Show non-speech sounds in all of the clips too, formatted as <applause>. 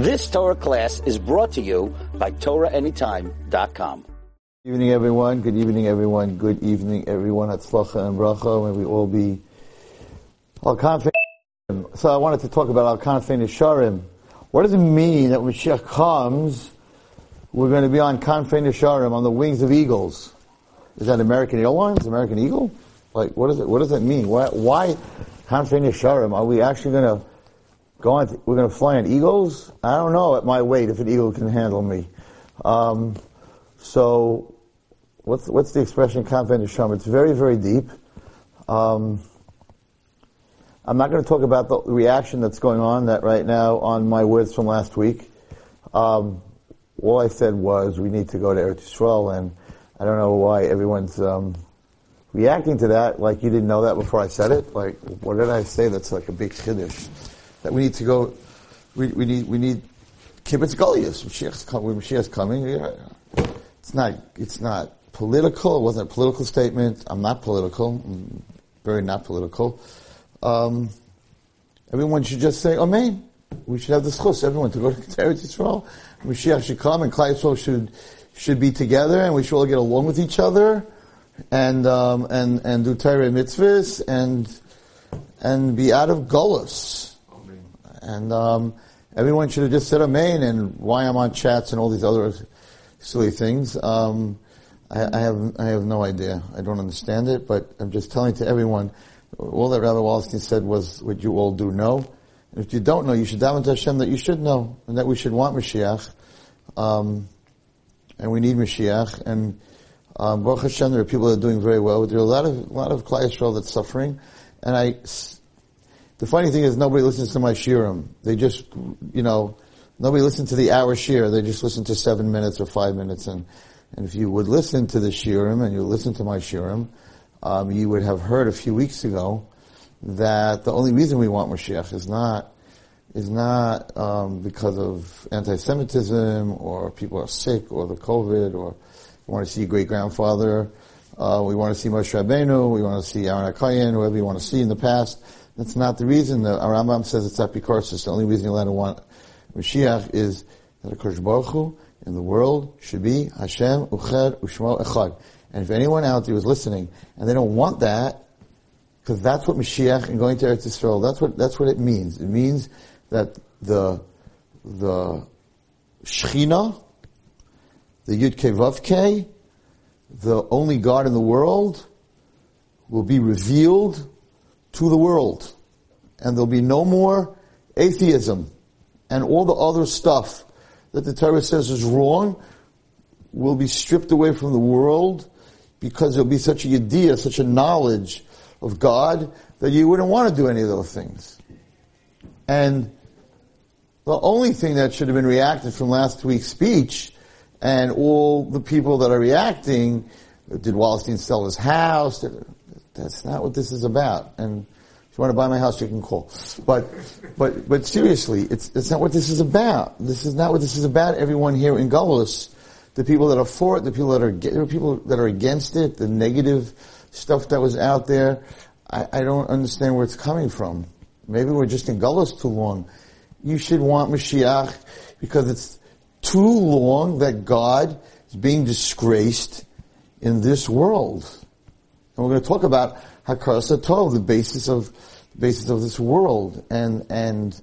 This Torah class is brought to you by TorahAnytime.com. Good evening, everyone. Good evening, everyone. Good evening, everyone. Hatzlacha and bracha. May we all be al So I wanted to talk about al kanfei nesharim. What does it mean that when Mashiach comes, we're going to be on kanfei nesharim, on the wings of eagles? Is that American Airlines, American Eagle? Like, what does it? What does that mean? Why? Why kanfei nesharim? Are we actually going to go on? we're going to fly on eagles? I don't know at my weight if an eagle can handle me. Um, so, what's what's the expression kanfei nesharim? It's very very deep. Um, I'm not going to talk about the reaction that's going on that right now on my words from last week. Um, all I said was we need to go to Eretz Yisrael, and I don't know why everyone's um, reacting to that like you didn't know that before I said it. Like, what did I say? That's like a big chiddush that we need to go. We, we need we need kibbutz galuyos. Mashiach's. Mashiach's coming. It's not. It's not political. It wasn't a political statement. I'm not political. I'm very not political. Um, everyone should just say Amen. We should have the schus. Everyone to go to <laughs> Eretz Yisrael. Mashiach should come, and Klal Yisrael should should be together, and we should all get along with each other, and um, and and do Torah mitzvahs, and and be out of gullus. And um, everyone should have just said Amen. And why I'm on chats and all these other silly things. Um, I, I, have I have no idea. I don't understand it, but I'm just telling to everyone. All that Rabbi Wallerstein said was what you all do know. And if you don't know, you should daven to Hashem that you should know, and that we should want Mashiach. Um, and we need Mashiach. And um, Baruch Hashem, there are people that are doing very well. There are a lot of a lot of Klal Yisrael that's suffering. And I, the funny thing is, nobody listens to my shirim. They just, you know, nobody listens to the hour shir. They just listen to seven minutes or five minutes. And and if you would listen to the shirim and you listen to my shirim, um, you would have heard a few weeks ago that the only reason we want Mashiach is not is not um, because of anti-Semitism or people are sick or the COVID or we want to see great grandfather. Uh, we want to see Moshe Rabbeinu. We want to see Aharon HaKohen, whoever you want to see in the past. That's not the reason. The Rambam says it's apikorsis. The only reason you're allowed to want Mashiach is that a Baruch Hu in the world should be Hashem Echad Ushmo Echad. And if anyone out there was listening and they don't want that, because that's what Mashiach and going to Eretz Yisrael, that's what, that's what it means. It means that the, the Shechina, the Yud Vav the only God in the world, will be revealed to the world. And there'll be no more atheism and all the other stuff that the Torah says is wrong will be stripped away from the world because there'll be such a idea, such a knowledge of God that you wouldn't want to do any of those things. And the only thing that should have been reacted from last week's speech and all the people that are reacting, did Wallerstein sell his house? That's not what this is about. And if you want to buy my house, you can call. But, but, but seriously, it's, it's not what this is about. This is not what this is about. Everyone here in Gullus the people that are for it, the people that are there are people that are against it, the negative stuff that was out there. I, I don't understand where it's coming from. Maybe we're just in Gullus too long. You should want Mashiach because it's too long that God is being disgraced in this world. And we're going to talk about Hakaras Tov, the basis of the basis of this world, and and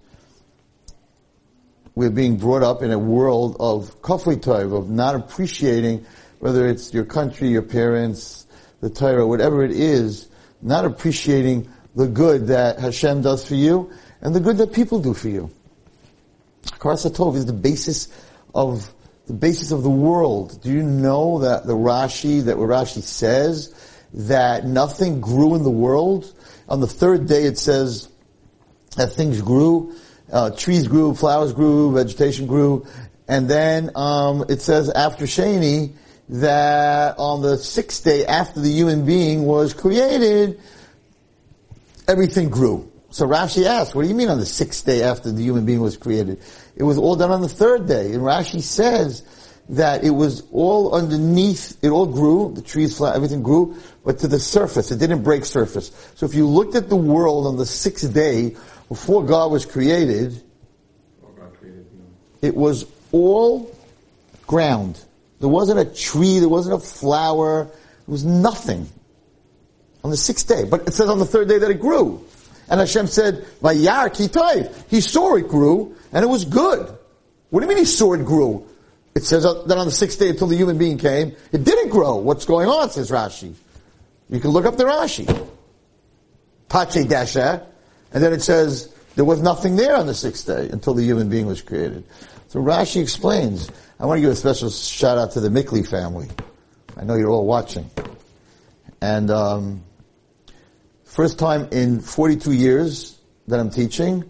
we're being brought up in a world of kafli tov, of not appreciating whether it's your country, your parents, the Torah, whatever it is, not appreciating the good that Hashem does for you and the good that people do for you. Hakaras Tov is the basis of the basis of the world. Do you know that the Rashi, that what Rashi says, that nothing grew in the world? On the third day it says that things grew uh, trees grew, flowers grew, vegetation grew, and then um, it says after Shani that on the sixth day after the human being was created, everything grew. So Rashi asked, what do you mean on the sixth day after the human being was created? It was all done on the third day. And Rashi says that it was all underneath, it all grew, the trees, everything grew, but to the surface. It didn't break surface. So if you looked at the world on the sixth day, before God was created, It was all ground. There wasn't a tree, there wasn't a flower, there was nothing. On the sixth day. But it says on the third day that it grew. And Hashem said, Vayar ki tov. He saw it grew, and it was good. What do you mean he saw it grew? It says that on the sixth day until the human being came, it didn't grow. What's going on, says Rashi. You can look up the Rashi. Pache Dasha, and then it says there was nothing there on the sixth day until the human being was created. So Rashi explains. I want to give a special shout out to the Mikli family. I know you're all watching. And um, first time in 42 years that I'm teaching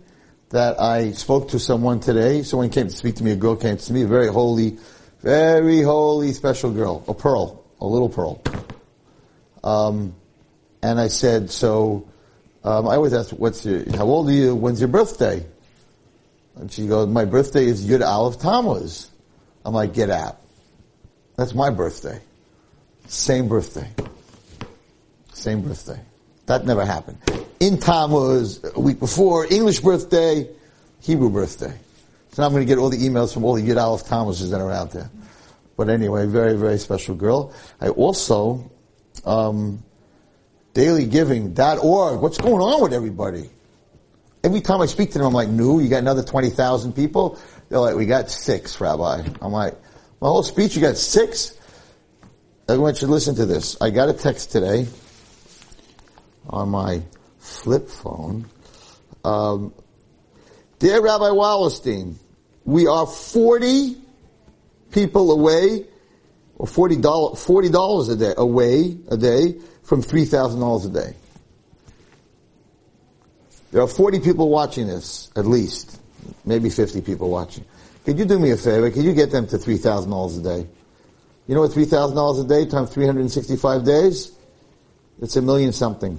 that I spoke to someone today. Someone came to speak to me. A girl came to me, a very holy, very holy, special girl, a pearl, a little pearl. Um, and I said, so um, I always ask, "What's your? How old are you? When's your birthday?" And she goes, "My birthday is Yud Aleph Tammuz." I'm like, "Get out! That's my birthday. Same birthday. Same birthday. That never happened. In Tammuz, a week before, English birthday, Hebrew birthday. So now I'm going to get all the emails from all the Yud Aleph Tammuzes that are out there. But anyway, very, very special girl. I also, um, dailygiving.org. What's going on with everybody? Every time I speak to them, I'm like, no, you got another 20,000 people? They're like, we got six, Rabbi. I'm like, my whole speech, you got six? Everyone should listen to this. I got a text today on my flip phone. Um, Dear Rabbi Wallerstein, we are 40 people away, or $40, $40 a day, away a day from $3,000 a day. There are 40 people watching this, at least. Maybe 50 people watching. Could you do me a favor? Could you get them to $3,000 a day? You know what $3,000 a day times 365 days? It's a million something.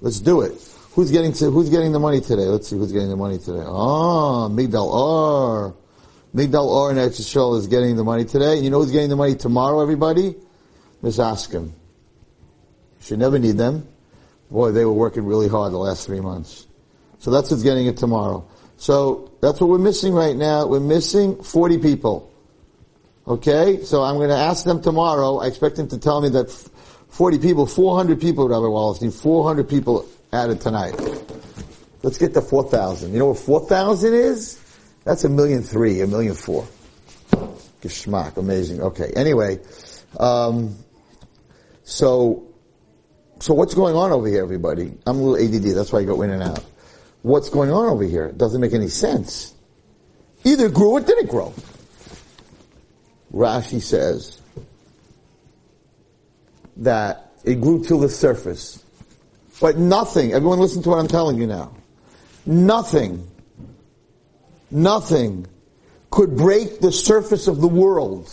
Let's do it. Who's getting to, who's getting the money today? Let's see who's getting the money today. Ah, Migdal Or. Migdal Or in Eretz is getting the money today. You know who's getting the money tomorrow, everybody? Misaskim. Should never need them. Boy, they were working really hard the last three months. So that's who's getting it tomorrow. So that's what we're missing right now. We're missing 40 people. Okay? So I'm going to ask them tomorrow. I expect them to tell me that 40 people, 400 people, Rabbi Wallerstein, 400 people added tonight. Let's get to 4,000. You know what 4,000 is? That's a million three, a million four. Geschmack, amazing. Okay, anyway, um, so, so what's going on over here, everybody? I'm a little ADD, that's why I go in and out. What's going on over here? It doesn't make any sense. Either grew or didn't grow. Rashi says that it grew till the surface. But nothing, everyone listen to what I'm telling you now. Nothing, nothing could break the surface of the world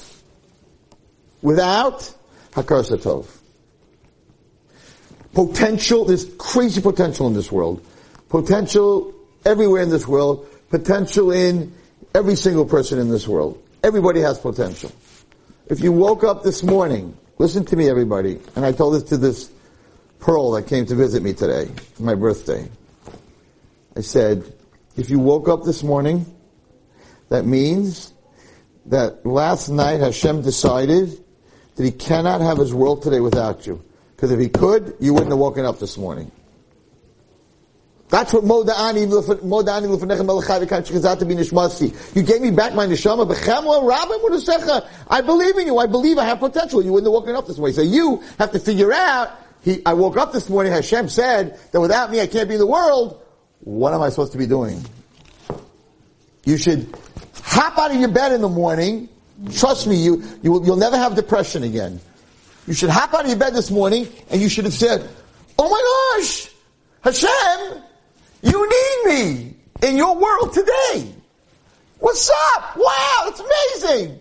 without Hakaras Tov. Potential, there's crazy potential in this world. Potential everywhere in this world. Potential in every single person in this world. Everybody has potential. If you woke up this morning, listen to me everybody, and I told this to this Pearl that came to visit me today, my birthday. I said, if you woke up this morning, that means that last night Hashem decided that he cannot have his world today without you. Because if he could, you wouldn't have woken up this morning. That's what Moda'ani Moda'ani V'kan be Nishmasi. You gave me back my neshama, B'chemla Rabbi Mudasecha. I believe in you. I believe I have potential. You wouldn't have woken up this morning. So you have to figure out, he, I woke up this morning, Hashem said that without me I can't be in the world. What am I supposed to be doing? You should hop out of your bed in the morning. Trust me, you, you will, you'll never have depression again. You should hop out of your bed this morning and you should have said, Oh my gosh! Hashem! You need me in your world today. What's up? Wow, it's amazing.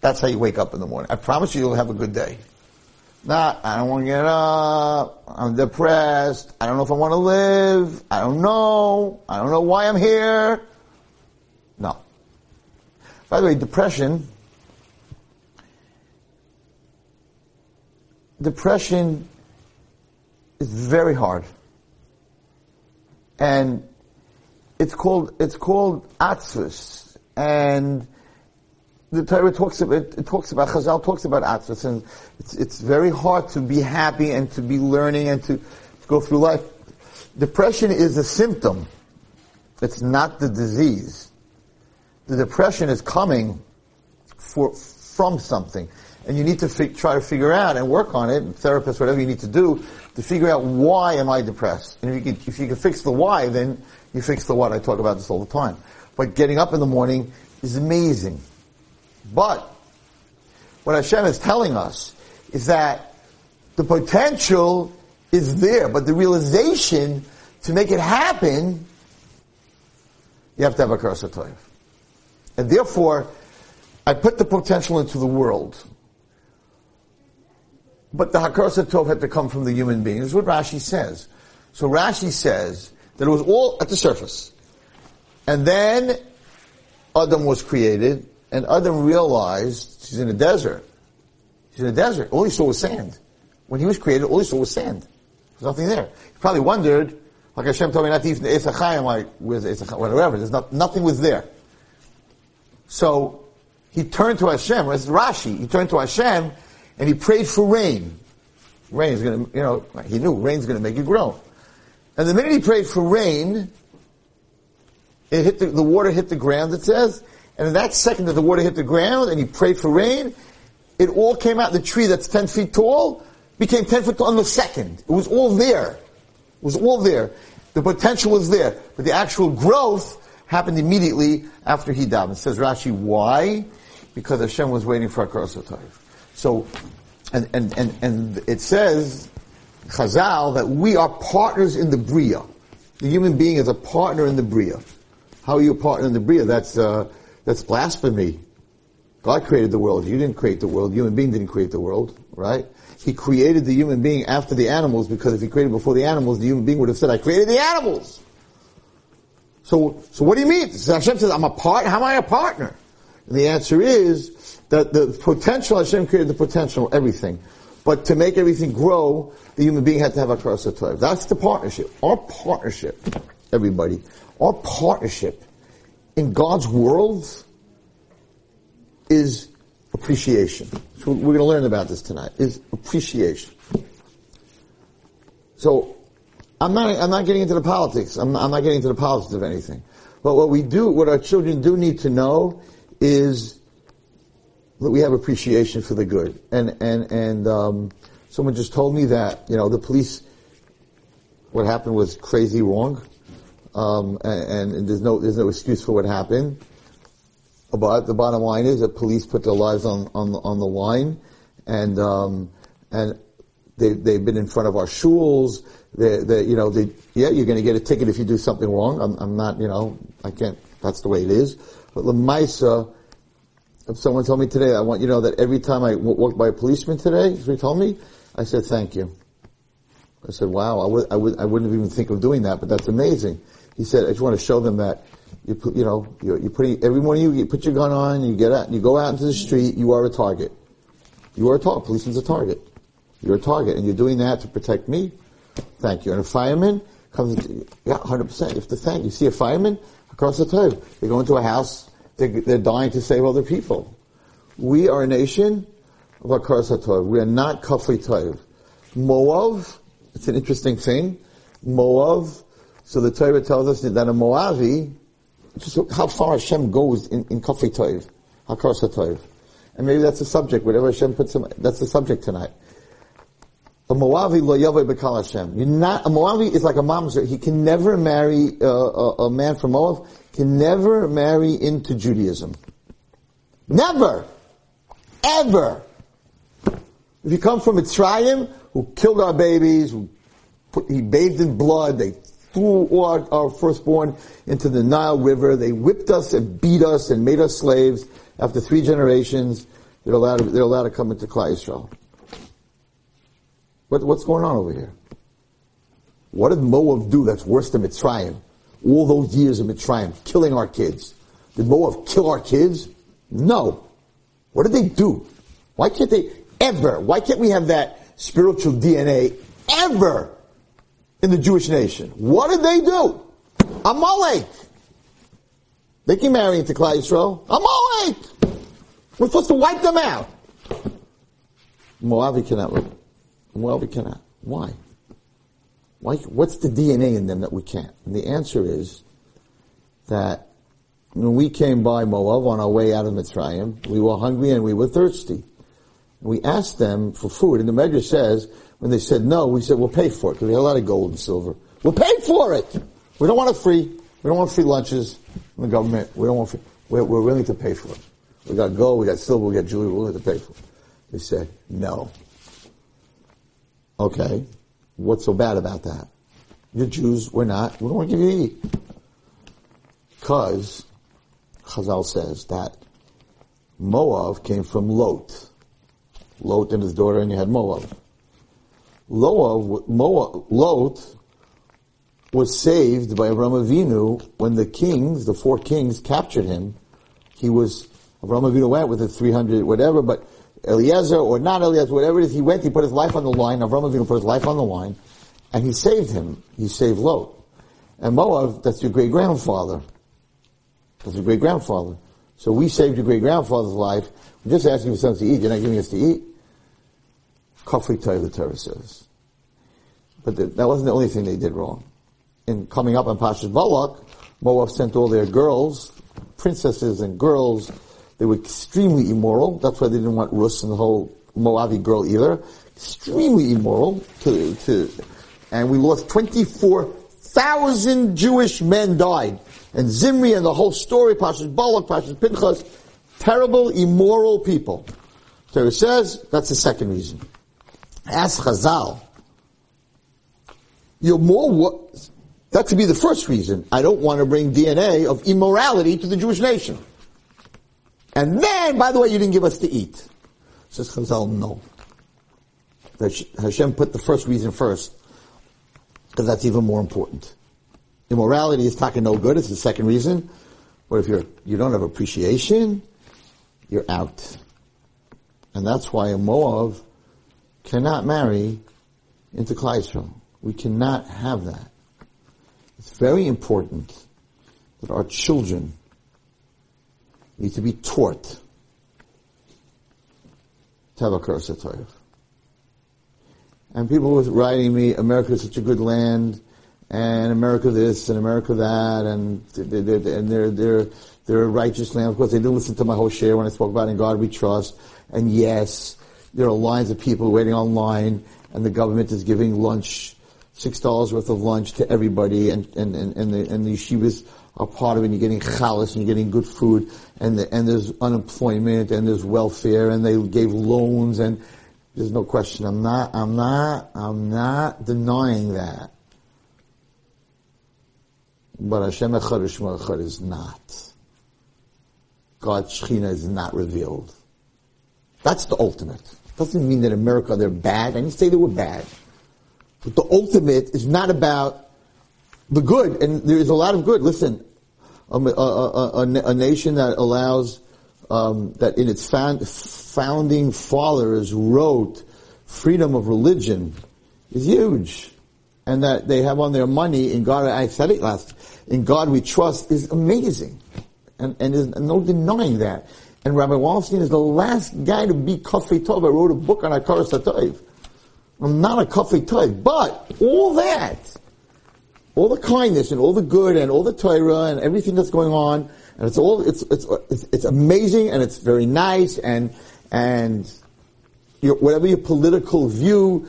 That's how you wake up in the morning. I promise you you'll have a good day. Not, I don't want to get up. I'm depressed. I don't know if I want to live. I don't know. I don't know why I'm here. No. By the way, depression, depression is very hard. And it's called, it's called atzvus. And the Torah talks about, it talks about, Chazal talks about atzvus, and it's, it's very hard to be happy and to be learning and to, to go through life. Depression is a symptom. It's not the disease. The depression is coming for, from something. And you need to fi- try to figure out and work on it, therapist, whatever you need to do, to figure out why am I depressed. And if you can, if you can fix the why, then you fix the what. I talk about this all the time. But getting up in the morning is amazing. But what Hashem is telling us is that the potential is there, but the realization to make it happen, you have to have a Toiv. And therefore, I put the potential into the world. But the Hakaras Tov had to come from the human being. This is what Rashi says. So Rashi says that it was all at the surface. And then Adam was created, and Adam realized he's in a desert. He's in a desert. All he saw was sand. When he was created, all he saw was sand. There's nothing there. He probably wondered, like Hashem told me not to eat from the Esachayim, like, Esachayim? Whatever. There's not, nothing was there. So, he turned to Hashem, it's Rashi, he turned to Hashem, and he prayed for rain. Rain is going to, you know, he knew rain's to make you grow. And the minute he prayed for rain, it hit the, the water hit the ground, it says, and in that second that the water hit the ground and he prayed for rain, it all came out. The tree that's 10 feet tall became 10 feet tall in the second. It was all there. It was all there. The potential was there. But the actual growth happened immediately after he. It says Rashi, why? Because Hashem was waiting for a Akarasotayv. So, and, and, and, and it says, Chazal, that we are partners in the Bria. The human being is a partner in the Bria. How are you a partner in the Bria? That's, uh, that's blasphemy. God created the world. You didn't create the world. The human being didn't create the world, right? He created the human being after the animals because if he created before the animals, the human being would have said, I created the animals. So, so what do you mean? Hashem says, I'm a part, how am I a partner? And the answer is that the potential, Hashem created the potential, everything. But to make everything grow, the human being had to have a Torah. That's the partnership. Our partnership, everybody, our partnership in God's world is appreciation. So we're going to learn about this tonight. Is appreciation. So I'm not. I'm not getting into the politics. I'm, I'm not getting into the politics of anything. But what we do, what our children do need to know, is that we have appreciation for the good. And and and um, someone just told me that you know the police. What happened was crazy wrong um, and, and, there's no there's no excuse for what happened. But the bottom line is that police put their lives on on on the line, and um, and they they've been in front of our schools. They, they you know they yeah you're going to get a ticket if you do something wrong. I'm, I'm not you know I can't that's the way it is. But Lemaisa, if someone told me today, I want you to know that every time I walked by a policeman today, he told me, I said thank you. I said, wow, I wouldn't even think of doing that, but that's amazing he said, I just want to show them that you put, you know, you, you put every morning you, you put your gun on, you get out, you go out into the street, you are a target. You are a target. Policeman's a target. You're a target, and you're doing that to protect me. Thank you. And a fireman comes, yeah, hundred percent. You have to thank. You see a fireman across the table. They go into a house. They're, they're dying to save other people. We are a nation of Akaras HaTov. We are not Kafli Tov. Moav, it's an interesting thing. Moav so the Torah tells us that a Moavi, just how far Hashem goes in, in Kafri Toiv, Hakar Toiv. And maybe that's the subject, whatever Hashem puts him, that's the subject tonight. A Moavi lo yavoi bekal Hashem. You're not, a Moavi is like a mamzer. He can never marry, uh, a, a, man from Moab can never marry into Judaism. Never! Ever! If you come from Mitzrayim, who killed our babies, who put, he bathed in blood, they threw our, our firstborn into the Nile River. They whipped us and beat us and made us slaves. After three generations, they're allowed to, they're allowed to come into Klal Yisrael. What, what's going on over here? What did Moab do that's worse than Mitzrayim? All those years of Mitzrayim, killing our kids. Did Moab kill our kids? No. What did they do? Why can't they ever, why can't we have that spiritual DNA ever in the Jewish nation. What did they do? Amalek. They can marry into Klal Yisrael. Amalek! We're supposed to wipe them out. Moavi cannot. Moavi cannot. Why? Why? What's the DNA in them that we can't? And the answer is that when we came by Moab on our way out of Mitzrayim, we were hungry and we were thirsty. We asked them for food, and the Medrash says, when they said no, we said, we'll pay for it, because we had a lot of gold and silver. We'll pay for it! We don't want it free. We don't want free lunches from the government. We don't want free. We're, we're willing to pay for it. We got gold, we got silver, we got jewelry, we're willing to pay for it. They said, no. Okay. What's so bad about that? You're Jews, we're not. We don't want to give you eat. Because Chazal says that Moab came from Lot. Lot and his daughter, and you had Moab. Moab, Moab, Lot was saved by Avram Avinu when the kings, the four kings, captured him. He was, Avram Avinu went with the 300, whatever, but Eliezer or not Eliezer, whatever it is, he went, he put his life on the line, Avram Avinu put his life on the line, and he saved him. He saved Lot. And Moab, that's your great grandfather. That's your great grandfather. So we saved your great grandfather's life. We're just asking for something to eat. You're not giving us to eat. Kafri the Torah says. But that wasn't the only thing they did wrong. In coming up on Pashas Balak, Moab sent all their girls, princesses and girls. They were extremely immoral. That's why they didn't want Rus and the whole Moabi girl either. Extremely immoral to, to, and we lost 24,000 Jewish men died. And Zimri and the whole story, Pashas Balak, Pashas Pinchas, terrible, immoral people. So it says, that's the second reason. Ask Chazal, you're more, that could be the first reason. I don't want to bring DNA of immorality to the Jewish nation. And then, by the way, you didn't give us to eat. Says Chazal, no. Hashem put the first reason first, because that's even more important. Immorality is talking no good, it's the second reason. But if you're, you don't have appreciation, you're out. And that's why a Moav cannot marry into Klal We cannot have that. It's very important that our children need to be taught to And people were writing me, America is such a good land, and America this, and America that, and they're, they're, they're, they're a righteous land. Of course, they didn't listen to my whole share when I spoke about in God we trust. And yes, there are lines of people waiting online, and the government is giving lunch, six dollars worth of lunch to everybody, and and and, and the and the yeshivas are part of it. And you're getting chalas, and you're getting good food, and the, and there's unemployment, and there's welfare, and they gave loans, and there's no question. I'm not, I'm not, I'm not denying that. But Hashem Echad Echad is not. God's Shekhinah is not revealed. That's the ultimate. Doesn't mean that America, they're bad. I didn't say they were bad. But the ultimate is not about the good, and there is a lot of good. Listen, a, a, a, a nation that allows, um, that in its found, founding fathers wrote freedom of religion is huge. And that they have on their money in God, I said it last, in God we trust is amazing. And, and there's no denying that. And Rabbi Wallerstein is the last guy to be Kafei Tov. I wrote a book on Akaras HaTov. I'm not a Kafei Tov, but all that, all the kindness and all the good and all the Torah and everything that's going on, and it's all, it's, it's, it's, it's amazing and it's very nice and, and your, whatever your political view,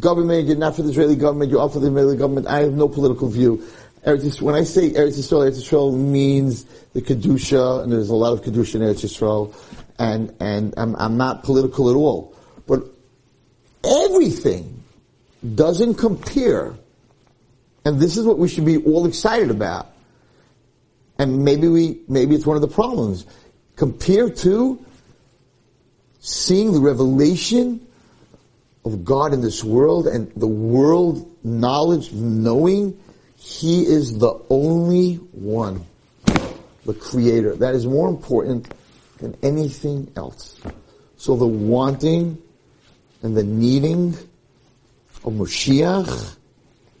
government, you're not for the Israeli government, you're for the Israeli government, I have no political view. When I say Eretz Yisrael, Eretz Yisrael means the Kedusha, and there's a lot of Kedusha in Eretz Yisrael, and, and I'm, I'm not political at all. Everything doesn't compare, and this is what we should be all excited about. And maybe we, maybe it's one of the problems. Compared to seeing the revelation of God in this world and the world knowledge, knowing he is the only one, the creator. That is more important than anything else. So the wanting and the needing of Moshiach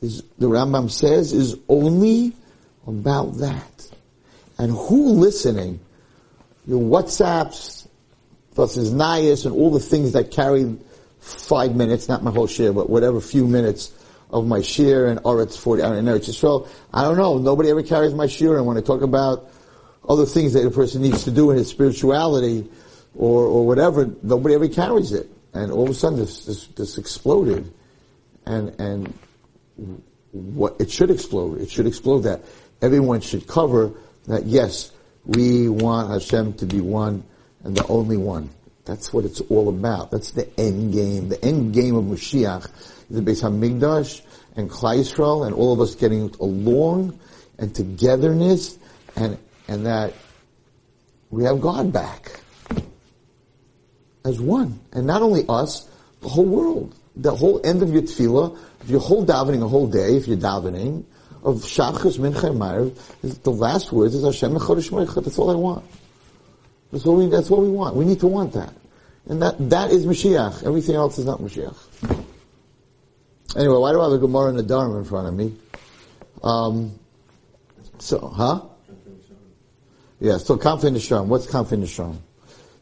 is, the Rambam says, is only about that. And who listening? Your WhatsApps, plus his Nayas, and all the things that carry five minutes, not my whole share, but whatever few minutes of my share and Oretz 40, and uh, Eretz Yisrael. I don't know. Nobody ever carries my share. And when I talk about other things that a person needs to do in his spirituality or, or whatever, nobody ever carries it. And all of a sudden this, this, this exploded. And, and what, it should explode. It should explode that everyone should cover that yes, we want Hashem to be one and the only one. That's what it's all about. That's the end game. The end game of Mashiach is the Beis Hamikdash and Yisrael and all of us getting along and togetherness and, and that we have God back as one. And not only us, the whole world. The whole end of your tefillah, if you're whole davening a whole day, if you're davening, of Shachas Mincha Ma'ariv, the last words is Hashem Echad That's all I want. That's what we, that's what we want. We need to want that. And that, that is Mashiach. Everything else is not Mashiach. Anyway, why do I have a Gemara and a Dharma in front of me? Um, so, huh? Yeah, so Kanfei Nesharim. What's Kanfei Nesharim?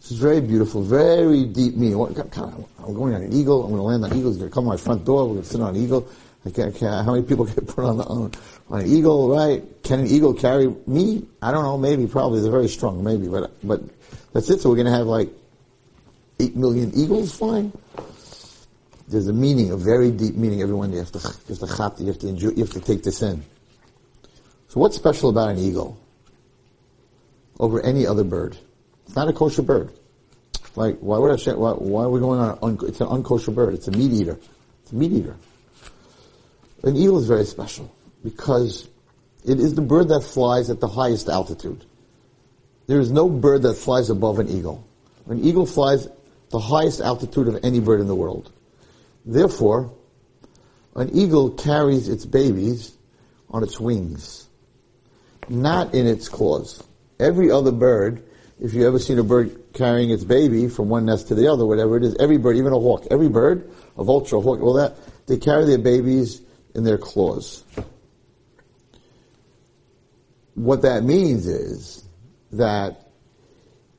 This is very beautiful, very deep meaning. I'm going on an eagle. I'm going to land on eagles. They're going to come to my front door. We're going to sit on an eagle. I can't, can't, how many people <laughs> get put on, the, on, on, an eagle, right? Can an eagle carry me? I don't know, maybe, probably. They're very strong, maybe, but, but that's it. So we're going to have like eight million eagles flying. There's a meaning, a very deep meaning. Everyone, you have to, you have to you have to enjoy, you have to take this in. So what's special about an eagle over any other bird? It's not a kosher bird. Like, why would I say, why, why are we going on, un, it's an unkosher bird. It's a meat eater. It's a meat eater. An eagle is very special because it is the bird that flies at the highest altitude. There is no bird that flies above an eagle. An eagle flies the highest altitude of any bird in the world. Therefore, an eagle carries its babies on its wings, not in its claws. Every other bird, if you ever seen a bird carrying its baby from one nest to the other, whatever it is, every bird, even a hawk, every bird, a vulture, a hawk, all that, they carry their babies in their claws. What that means is that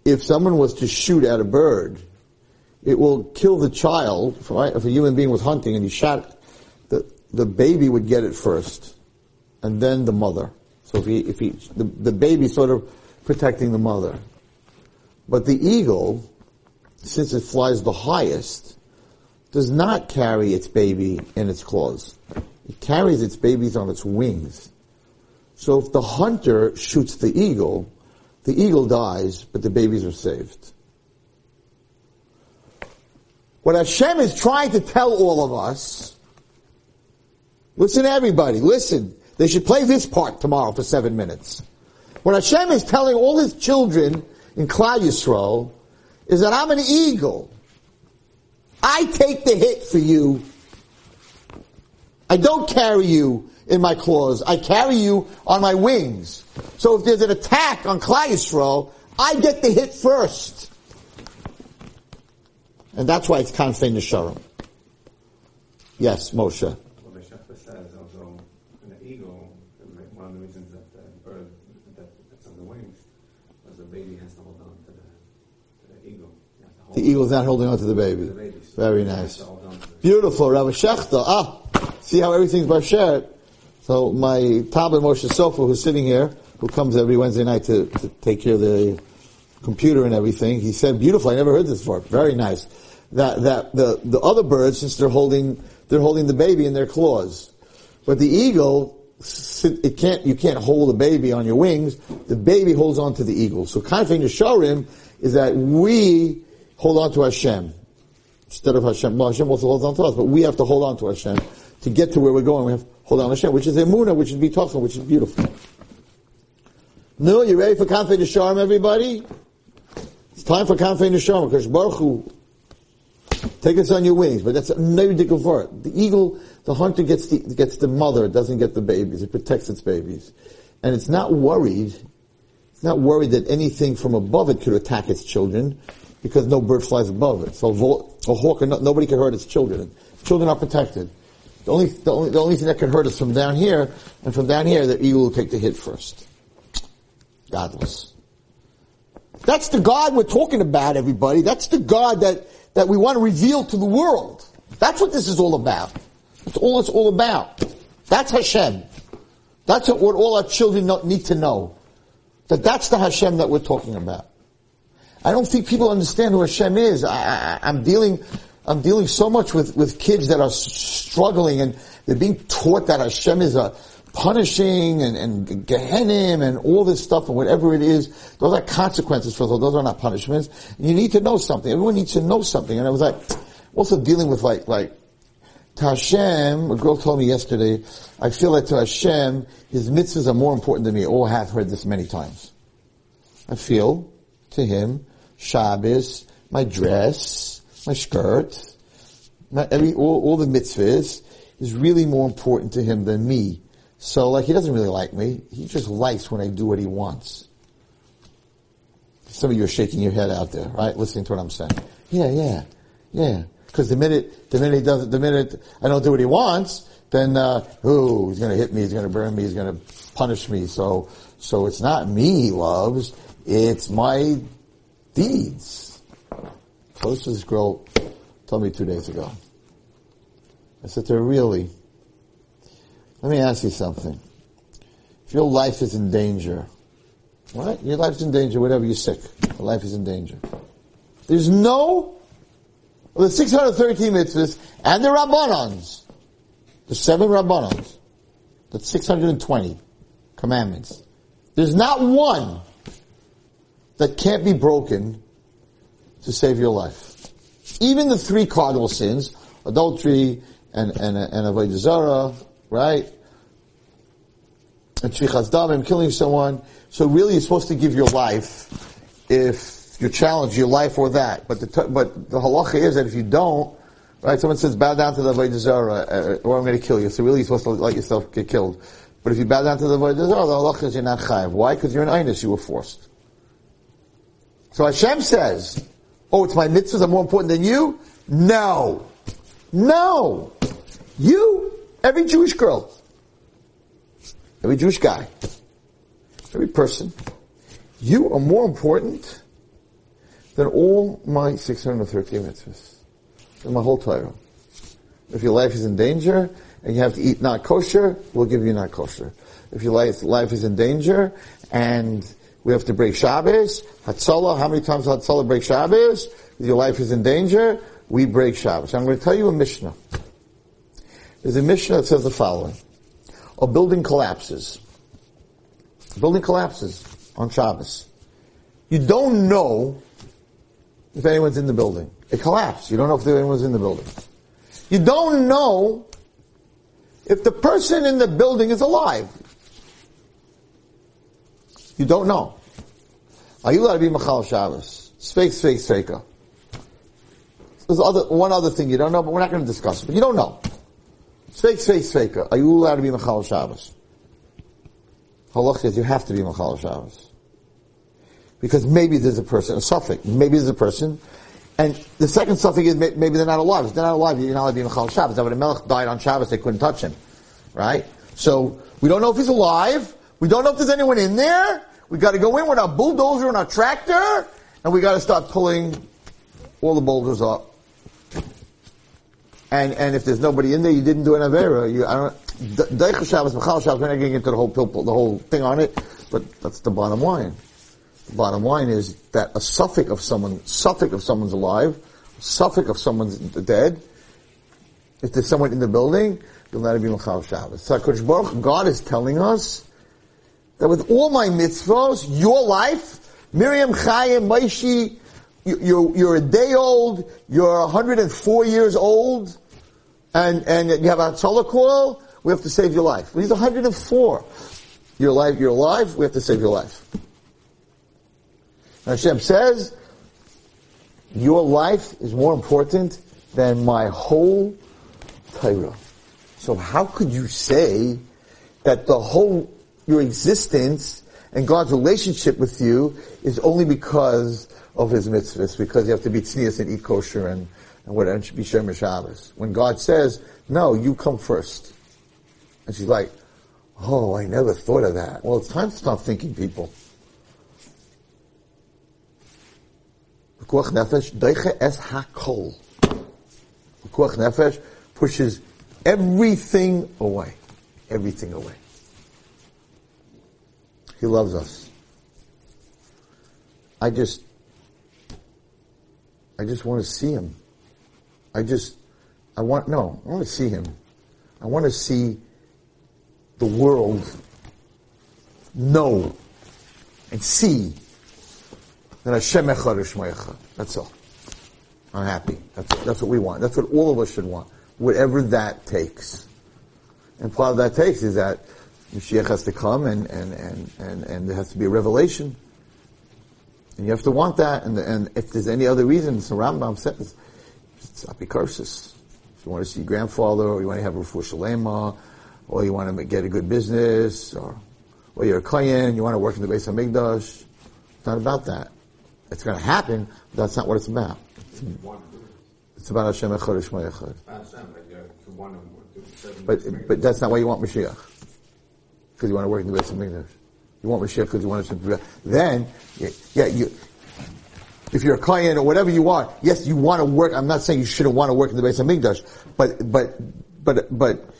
if someone was to shoot at a bird, it will kill the child, right? If a human being was hunting and he shot, the, the baby would get it first, and then the mother. So if he, if he, the, the baby sort of protecting the mother. But the eagle, since it flies the highest, does not carry its baby in its claws. It carries its babies on its wings. So if the hunter shoots the eagle, the eagle dies, but the babies are saved. What Hashem is trying to tell all of us, listen everybody, listen. They should play this part tomorrow for seven minutes. What Hashem is telling all his children in Klal Yisrael is that I'm an eagle. I take the hit for you I don't carry you in my claws. I carry you on my wings. So if there's an attack on Klal Yisrael, I get the hit first. And that's why it's Kanfei Nesharim. Yes, Moshe. Well, the Shechta says also an eagle, one of the reasons that the bird that, that's on the wings, was the baby has to hold on to the, to the eagle. The eagle's not holding on to the baby. The. Very nice. Beautiful, Rabbi Shechta. Ah, See how everything's bashert? So my Talbot Moshe Sofa, who's sitting here, who comes every Wednesday night to, to take care of the computer and everything, he said, beautiful, I never heard this before. Very nice. That, that, the, the other birds, since they're holding, they're holding the baby in their claws. But the eagle, it can't, you can't hold a baby on your wings. The baby holds on to the eagle. So kind of thing to show him is that we hold on to Hashem. Instead of Hashem, well, Hashem also holds on to us, but we have to hold on to Hashem to get to where we're going, we have to hold on to Hashem, which is Emuna, which is Bitachon, which is beautiful. No, you ready for Kanfei Nesharim, everybody? It's time for Kanfei Nesharim, because Baruch Hu, take us on your wings, but that's difficult word. The eagle, the hunter gets the, gets the mother, it doesn't get the babies, it protects its babies. And it's not worried, it's not worried that anything from above it could attack its children, because no bird flies above it. So a hawk, nobody can hurt its children. Children are protected. The only, the only, the only thing that can hurt us from down here, and from down here, the eagle will take the hit first. Godless. That's the God we're talking about, everybody. That's the God that, that we want to reveal to the world. That's what this is all about. That's all it's all about. That's Hashem. That's what all our children need to know. That that's the Hashem that we're talking about. I don't think people understand who Hashem is. I, am dealing, I'm dealing so much with, with kids that are struggling and they're being taught that Hashem is a punishing and, and Gehenim and all this stuff and whatever it is. Those are consequences for those. Those are not punishments. You need to know something. Everyone needs to know something. And I was like, also dealing with like, like, to Hashem, a girl told me yesterday, I feel that to Hashem, his mitzvahs are more important than me. Oh, I have heard this many times. I feel to him, Shabbos, my dress, my skirt, my, every, all, all the mitzvahs is really more important to him than me. So like he doesn't really like me. He just likes when I do what he wants. Some of you are shaking your head out there, right? Listening to what I'm saying. Yeah, yeah, yeah. Because the minute, the minute he does it, the minute I don't do what he wants, then, uh, ooh, he's gonna hit me, he's gonna burn me, he's gonna punish me. So, so it's not me he loves, it's my deeds. Close to this girl told me two days ago. I said to her, really? Let me ask you something. If your life is in danger, what? Your life's in danger, whatever, you're sick. Your life is in danger. There's no the 613 mitzvahs and the Rabbanans, the seven Rabbanans, the 620 commandments. There's not one that can't be broken to save your life. Even the three cardinal sins, adultery and, and, and avodah zarah, right? And shefichas damim, killing someone. So really you're supposed to give your life if you challenge your life or that. But the, but the halacha is that if you don't, right, someone says bow down to the Avodah Zarah, uh, or I'm going to kill you. So really you're supposed to let yourself get killed. But if you bow down to the Avodah Zarah, the halacha is you're not chayiv. Why? Because you're an einus, you were forced. So Hashem says, oh, it's my mitzvahs are more important than you? No. No. You, every Jewish girl, every Jewish guy, every person, you are more important than all my 613 mitzvahs, than my whole Torah. If your life is in danger and you have to eat not kosher, we'll give you not kosher. If your life, life is in danger and we have to break Shabbos, Hatzalah, how many times Hatzalah break Shabbos? Your life is in danger, we break Shabbos. I'm going to tell you a Mishnah. There's a Mishnah that says the following. A building collapses. A building collapses on Shabbos. You don't know if anyone's in the building. It collapsed. You don't know if anyone's in the building. You don't know if the person in the building is alive. You don't know. Are you allowed to be Machal Shabbos? Fake, fake, faker. There's other, one other thing you don't know, but we're not going to discuss it. But you don't know. Fake, fake, faker. Are you allowed to be Machal Shabbos? Halach says you have to be Machal Shabbos. Because maybe there's a person, a suffix, maybe there's a person, and the second suffix is maybe they're not alive. If they're not alive, you're not allowed to be Mechal Shabbos. When a Melech died on Shabbos, they couldn't touch him. Right? So, we don't know if he's alive, we don't know if there's anyone in there, we gotta go in with our bulldozer and our tractor, and we gotta start pulling all the boulders up. And, and if there's nobody in there, you didn't do an Avera, you, I don't, Deicha Shabbos, Mechal Shabbos, we're not getting into the whole, the whole thing on it, but that's the bottom line. The bottom line is that a suffix of someone, suffix of someone's alive, suffix of someone's dead, if there's someone in the building, you'll it be Machal Shabbos. So Baruch, God is telling us that with all my mitzvahs, your life, Miriam Chayim, Maishi, you're, you're a day old, you're 104 years old, and, and you have a coil, we have to save your life. He's 104, your life, you're alive, we have to save your life. Hashem says, your life is more important than my whole Torah. So how could you say that the whole, your existence and God's relationship with you is only because of His mitzvahs, because you have to be tznius and eat kosher and, and whatever, and be Shem Shabbos. When God says, no, you come first. And she's like, oh, I never thought of that. Well, it's time to stop thinking, people. Pekuach nefesh doicha es hakol. Pekuach nefesh pushes everything away. Everything away. He loves us. I just, I just want to see him. I just, I want, no, I want to see him. I want to see the world know and see that Hashem Echad Echad. That's all. I'm happy. That's, that's what we want. That's what all of us should want. Whatever that takes. And part of that takes is that Mashiach has to come and, and, and, and, and there has to be a revelation. And you have to want that. And, and if there's any other reason, so Rambam says, it's apikursis. If you want to see your grandfather, or you want to have a shalema, or you want to get a good business, or, or you're a kohen, you want to work in the base of Hamikdash. It's not about that. It's going to happen, but that's not what it's about. It's about Hashem Echad. But, but that's not why you want Mashiach. Because you want to work in the Beis Hamikdash. You want Mashiach because you want to. Then, yeah, you, if you're a client or whatever you want, yes, you want to work. I'm not saying you shouldn't want to work in the Beis Hamikdash, but but but but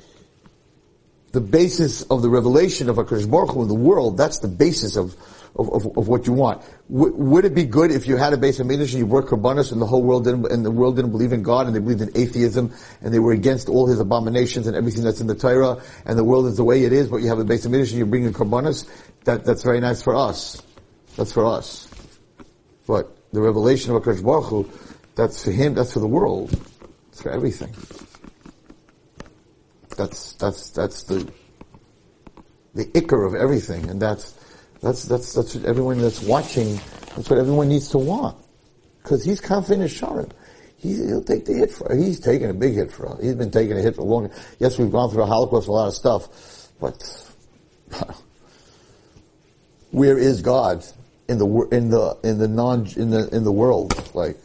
the basis of the revelation of Hakadosh Baruch Hu in the world, that's the basis of of, of, of what you want. W- would it be good if you had a base of Hamikdash and you worked Karbanis and the whole world didn't, and the world didn't believe in God and they believed in atheism and they were against all his abominations and everything that's in the Torah and the world is the way it is, but you have a Beis Hamikdash and you're bringing Karbanis? That, that's very nice for us. That's for us. But the revelation of Hakadosh Baruch Hu, that's for him, that's for the world. It's for everything. That's, that's, that's the, the ikar of everything, and that's, that's, that's, that's what everyone that's watching, that's what everyone needs to want. Cause he's Kanfei Nesharim. He's, he'll take the hit for, he's taking a big hit for. He's been taking a hit for a long, yes, we've gone through a Holocaust, a lot of stuff, but, <laughs> where is God in the, in the, in the non, in the, in the world? Like,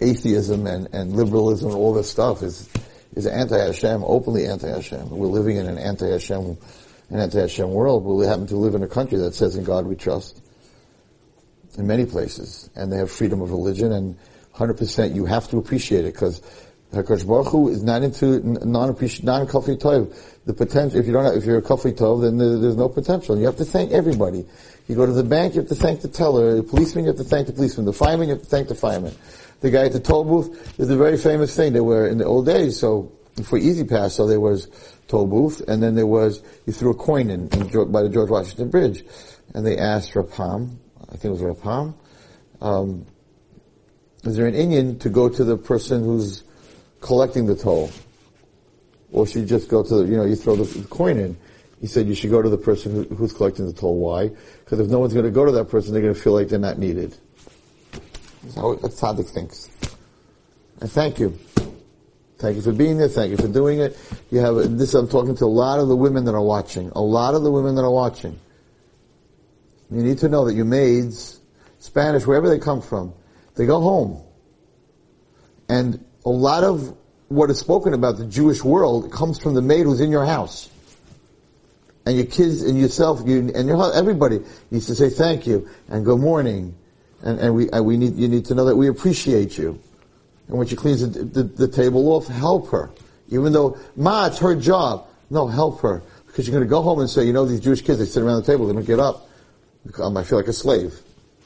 atheism and, and liberalism and all this stuff is, is anti-Hashem, openly anti-Hashem. We're living in an anti-Hashem an anti-Hashem world, but we happen to live in a country that says in God we trust. In many places. And they have freedom of religion and 100% you have to appreciate it because Hakadosh Baruch Hu is not into non-appreciate, non-kafri tov. The potential, if you don't, have, if you're a kafri tov, then there's no potential. You have to thank everybody. You go to the bank, you have to thank the teller. The policeman, you have to thank the policeman. The fireman, you have to thank the fireman. The guy at the toll booth is a very famous thing. They were in the old days, so for E-ZPass, so there was toll booth, and then there was, you threw a coin in, in by the George Washington Bridge, and they asked Rav Pam, I think it was Rav Pam, um, is there an inyan to go to the person who's collecting the toll? Or should you just go to the, you know, you throw the coin in? He said you should go to the person who, who's collecting the toll. Why? Because if no one's going to go to that person, they're going to feel like they're not needed. That's how a Tzaddik thinks. And thank you. Thank you for being there. Thank you for doing it. You have this. I'm talking to a lot of the women that are watching. A lot of the women that are watching. You need to know that your maids, Spanish, wherever they come from, they go home, and a lot of what is spoken about the Jewish world comes from the maid who's in your house. And your kids and yourself, you, and your everybody needs to say thank you and good morning, and, and we and we need you need to know that we appreciate you. And when she cleans the, the, the, table off, help her. Even though, Ma, it's her job. No, help her. Because you're going to go home and say, you know, these Jewish kids, they sit around the table, they don't get up. Um, I feel like a slave.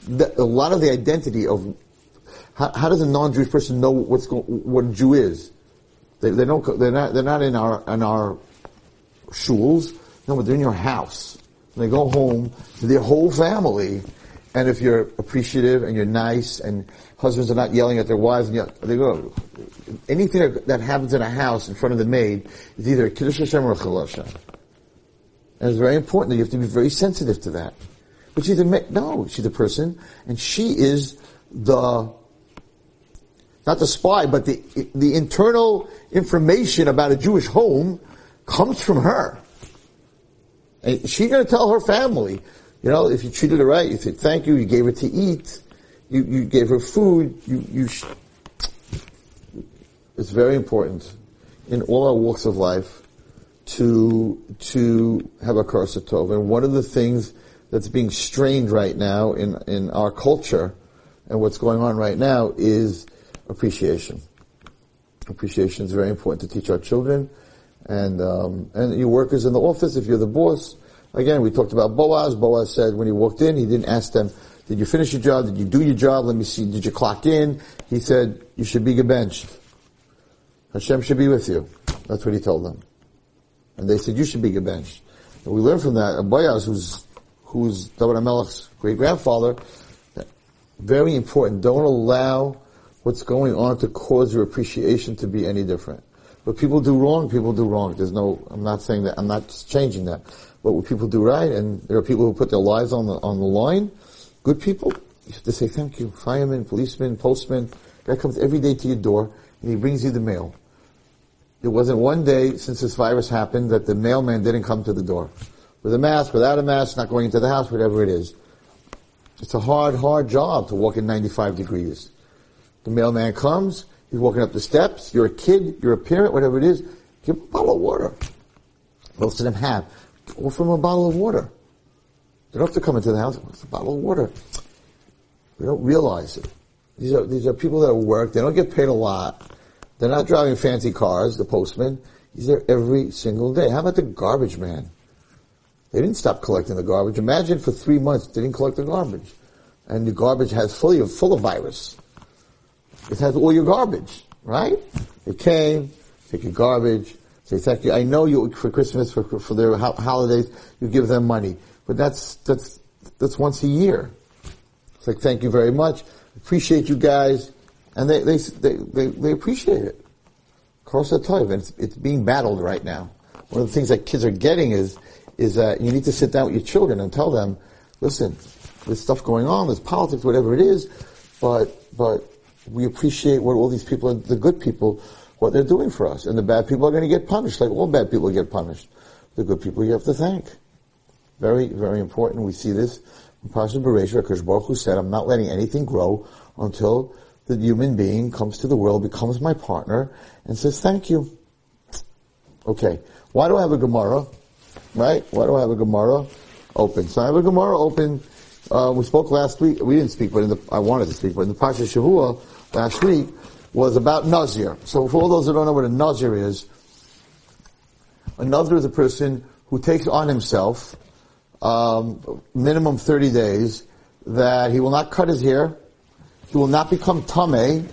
a lot of the identity of, how, how does a non-Jewish person know what's going, what a Jew is? They, they don't, they're not, they're not in our, in our shuls. No, but they're in your house. They go home to their whole family and if you're appreciative and you're nice and husbands are not yelling at their wives and yell, they go, anything that happens in a house in front of the maid is either a Kiddush Hashem or a Hashem. And it's very important that you have to be very sensitive to that. But she's a, no, she's a person and she is the, not the spy, but the, the internal information about a Jewish home comes from her. And she's going to tell her family, you know, if you treated her right, you said thank you, you gave her to eat, you, you gave her food, you, you sh- it's very important in all our walks of life to, to have a tov. And one of the things that's being strained right now in, in our culture, and what's going on right now is appreciation. Appreciation is very important to teach our children and um, and your workers in the office. If you're the boss, again, we talked about Boaz. Boaz said when he walked in, he didn't ask them, "Did you finish your job? Did you do your job? Let me see. Did you clock in?" He said, "You should be gebenched. Hashem should be with you." That's what he told them, and they said, "You should be gebenched." And we learn from that. Boaz, who's who's David HaMelech's great grandfather, very important. Don't allow what's going on to cause your appreciation to be any different. But people do wrong, people do wrong. There's no, I'm not saying that, I'm not changing that. What people do right, and there are people who put their lives on the, on the line, good people, you have to say thank you. Fireman, policeman, postman, guy comes every day to your door, and he brings you the mail. It wasn't one day since this virus happened that the mailman didn't come to the door. With a mask, without a mask, not going into the house, whatever it is. It's a hard, hard job to walk in 95 degrees. The mailman comes, he's walking up the steps, you're a kid, you're a parent, whatever it is, give him a bottle of water. Most of them have. Offer from a bottle of water. They don't have to come into the house, it's a bottle of water. We don't realize it. These are, these are people that work, they don't get paid a lot. They're not driving fancy cars, the postman. He's there every single day. How about the garbage man? They didn't stop collecting the garbage. Imagine for three months they didn't collect the garbage. And the garbage has fully full of virus. It has all your garbage, right? It came, take your garbage, say you. I know you for Christmas, for, for their ho- holidays, you give them money. But that's, that's, that's once a year. It's like, thank you very much. Appreciate you guys. And they, they, they, they, they appreciate it. The and it's, it's being battled right now. One of the things that kids are getting is, is that you need to sit down with your children and tell them, listen, there's stuff going on, there's politics, whatever it is, but, but we appreciate what all these people, the good people, what they're doing for us. And the bad people are going to get punished, like all bad people get punished. The good people you have to thank. Very, very important. We see this in Pasha Bereishah, Akash Baruch Hu said, I'm not letting anything grow until the human being comes to the world, becomes my partner, and says thank you. Okay. Why do I have a Gemara? Right? Why do I have a Gemara open? So I have a Gemara open. Uh, we spoke last week. We didn't speak, but the, I wanted to speak, but in the Pasha Shavua last week was about Nazir. So for all those who don't know what a Nazir is, a Nazir is a person who takes on himself um, minimum 30 days that he will not cut his hair, he will not become tameh,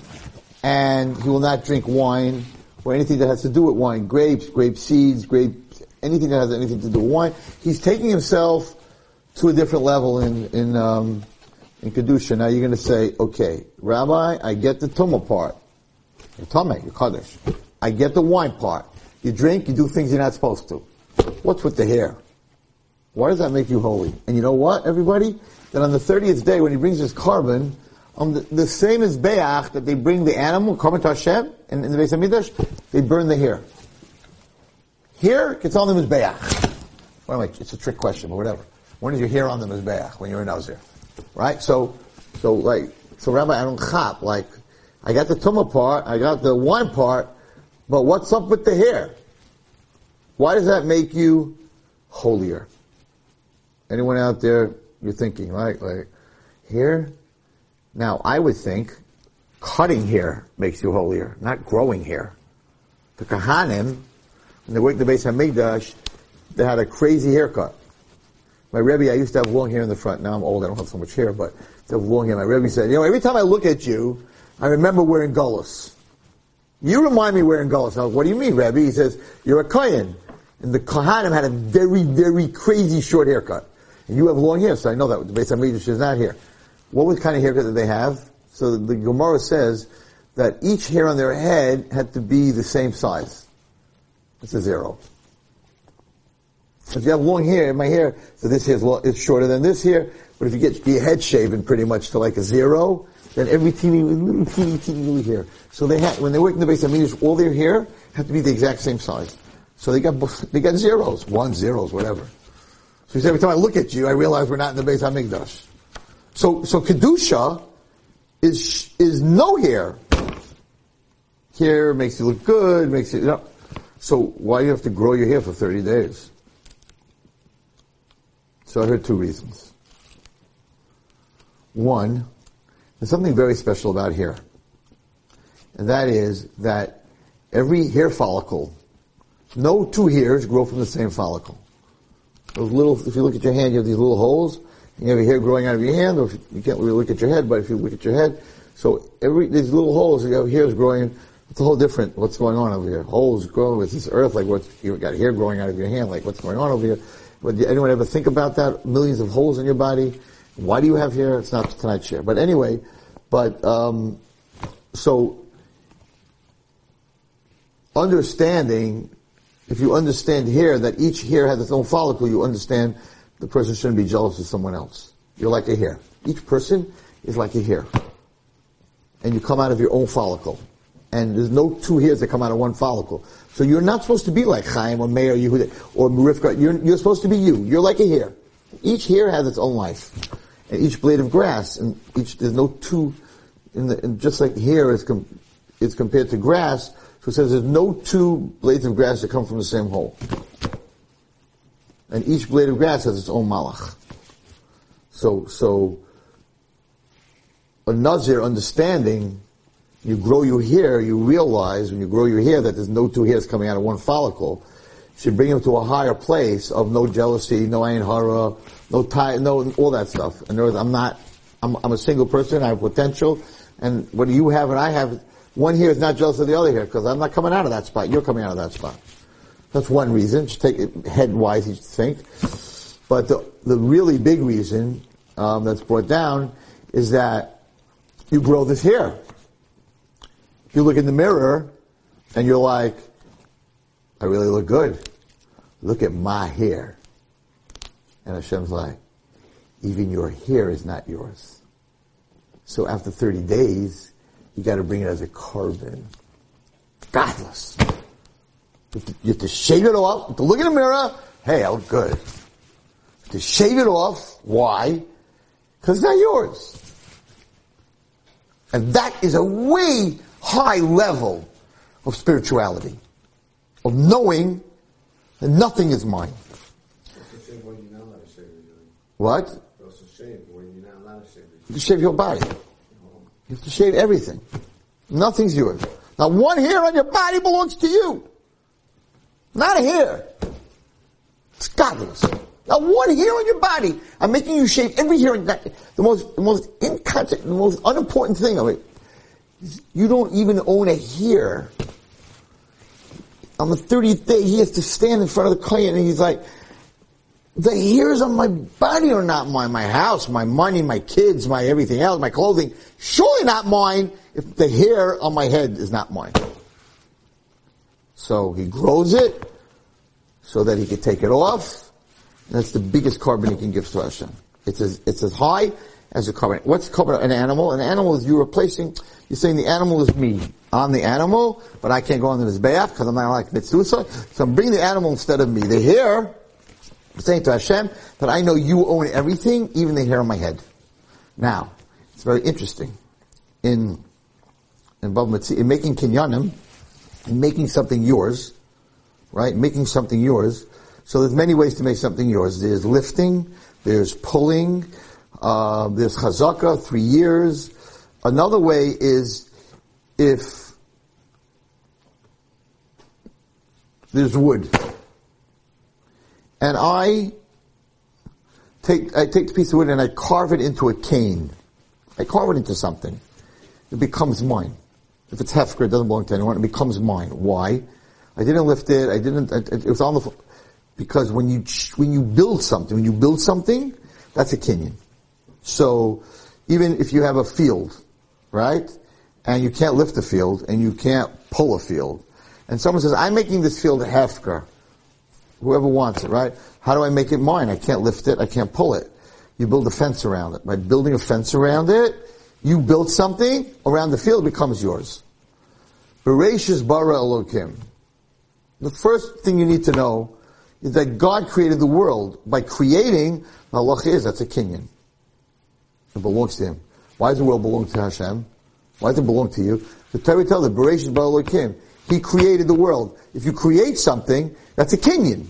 and he will not drink wine or anything that has to do with wine, grapes, grape seeds, grape, anything that has anything to do with wine. He's taking himself to a different level in in um, in kedusha. Now you're going to say, okay, Rabbi, I get the tumah part. You're tumah, you're kaddish. I get the wine part. You drink, you do things you're not supposed to. What's with the hair? Why does that make you holy? And you know what, everybody? That on the 30th day, when he brings his korban, on the, the same as Be'ach, that they bring the animal, korban to Hashem, and in the Beis HaMikdash, they burn the hair. Here, gets on them as Be'ach. Well, like, it's a trick question, but whatever. When is your hair on them as Be'ach? When you're in Nazir. Right? So, so like, so Rabbi, I don't chop, like, I got the tumah part, I got the wine part, but what's up with the hair? Why does that make you holier? Anyone out there, you're thinking, right? Like, hair? Now, I would think cutting hair makes you holier, not growing hair. The Kohanim, when they worked the Beis HaMikdash, they had a crazy haircut. My Rebbe, I used to have long hair in the front. Now I'm old, I don't have so much hair, but I have long hair. My Rebbe said, you know, every time I look at you, I remember wearing gullus. You remind me wearing gullus. I was, what do you mean, Rebbe? He says, you're a Kohen. And the Kohanim had a very, very crazy short haircut. And you have long hair, so I know that. The Beis HaMikdash is not here. What was kind of haircut that they have? So the Gemara says that each hair on their head had to be the same size. It's a zero. If you have long hair, my hair, so this hair is, is shorter than this hair, but if you get your head shaven pretty much to like a zero, then every teeny, little teeny, teeny little hair. So they had, when they work in the Beis HaMikdash, all their hair had to be the exact same size. So they got, they got zeros, one, zeros, whatever. So he said, every time I look at you, I realize we're not in the Beis HaMikdash. So, so Kedusha is, is no hair. Hair makes you look good, makes you, you know. So why do you have to grow your hair for 30 days? So I heard two reasons. One, There's something very special about hair. And that is that every hair follicle, no two hairs grow from the same follicle. Those little, if you look at your hand, you have these little holes, you have a hair growing out of your hand, or you can't really look at your head, but if you look at your head, so every, these little holes, you have hairs growing, it's a whole different, what's going on over here. Holes growing with this earth, like what's, you've got hair growing out of your hand, like what's going on over here. But anyone ever think about that? Millions of holes in your body. Why do you have hair? It's not tonight's share. But anyway, but, um, so, understanding, if you understand hair, that each hair has its own follicle, you understand the person shouldn't be jealous of someone else. You're like a hair. Each person is like a hair. And you come out of your own follicle. And there's no two hairs that come out of one follicle. So you're not supposed to be like Chaim or Meir or Yehuda or Rivka. You're, you're supposed to be you. You're like a hair. Each hair has its own life. And each blade of grass, and each, there's no two, in the, and just like hair is, com, is compared to grass, so it says there's no two blades of grass that come from the same hole. And each blade of grass has its own malach. So, so, a nazir understanding, you grow your hair, you realize when you grow your hair that there's no two hairs coming out of one follicle, should bring him to a higher place of no jealousy, no ayin hara, no tie, no all that stuff. In other words, I'm not, I'm, I'm a single person, I have potential, and what you have and I have, one hair is not jealous of the other hair because I'm not coming out of that spot. You're coming out of that spot. That's one reason. Just take it head wise, you think. But the, the really big reason um, that's brought down is that you grow this hair. You look in the mirror and you're like, I really look good. Look at my hair. And Hashem's like, even your hair is not yours. So after 30 days, you got to bring it as a korban. Godless. You have, to, you have to shave it off. To look in the mirror. Hey, I look good. To shave it off. Why? Because it's not yours. And that is a way high level of spirituality. Of knowing that nothing is mine. What? You have to shave your body. You have to shave everything. Nothing's yours. Now one hair on your body belongs to you. Not a hair. It's godless. Now one hair on your body, I'm making you shave every hair. The most, the most the most unimportant thing of it, you don't even own a hair. On the 30th day, he has to stand in front of the Kohen and he's like, the hairs on my body are not mine. My house, my money, my kids, my everything else, my clothing, surely not mine if the hair on my head is not mine. So he grows it so that he can take it off. That's the biggest korban he can give to Hashem. It's as, it's as high as a korban. What's korban? An animal? An animal is you replacing, you're saying the animal is me. I'm the animal, but I can't go on the Mizbeach because I'm not like Mitzusa. So I'm bringing the animal instead of me. The hair, saying to Hashem that I know you own everything, even the hair on my head. Now, it's very interesting. In, in in making kinyanim, in making something yours, right? Making something yours. So there's many ways to make something yours. There's lifting, there's pulling, uh, there's chazaka, three years. Another way is if there's wood, and I take I take the piece of wood and I carve it into a cane. I carve it into something. It becomes mine. If it's hefker, it doesn't belong to anyone. It becomes mine. Why? I didn't lift it. I didn't. It, was on the. Floor. because when you when you build something, when you build something, that's a kinyan. So even if you have a field, right, and you can't lift a field and you can't pull a field, and someone says, "I'm making this field a hefker," whoever wants it, right? How do I make it mine? I can't lift it. I can't pull it. You build a fence around it. By building a fence around it, you build something around the field, becomes yours. Bereshis bara Elokim. The first thing you need to know is that God created the world. By creating, the halacha is that's a kinyan. It belongs to Him. Why does the world belong to Hashem? Why does it belong to you? The Torah tells it, Bereshis bara Elokim. He created the world. If you create something, that's a kinyan.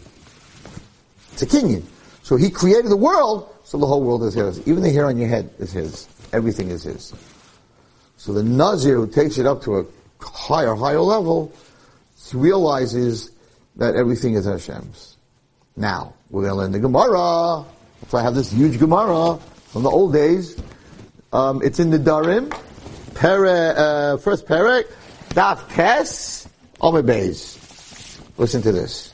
It's a kinyan. So He created the world, so the whole world is His. Even the hair on your head is His. Everything is his. So the Nazir who takes it up to a higher, higher level realizes that everything is Hashem's. Now, we're going to learn the Gemara. So I have this huge Gemara from the old days. Um, it's in Nedarim. Pere, uh, first Perek, Daf Tes, Omer Listen to this.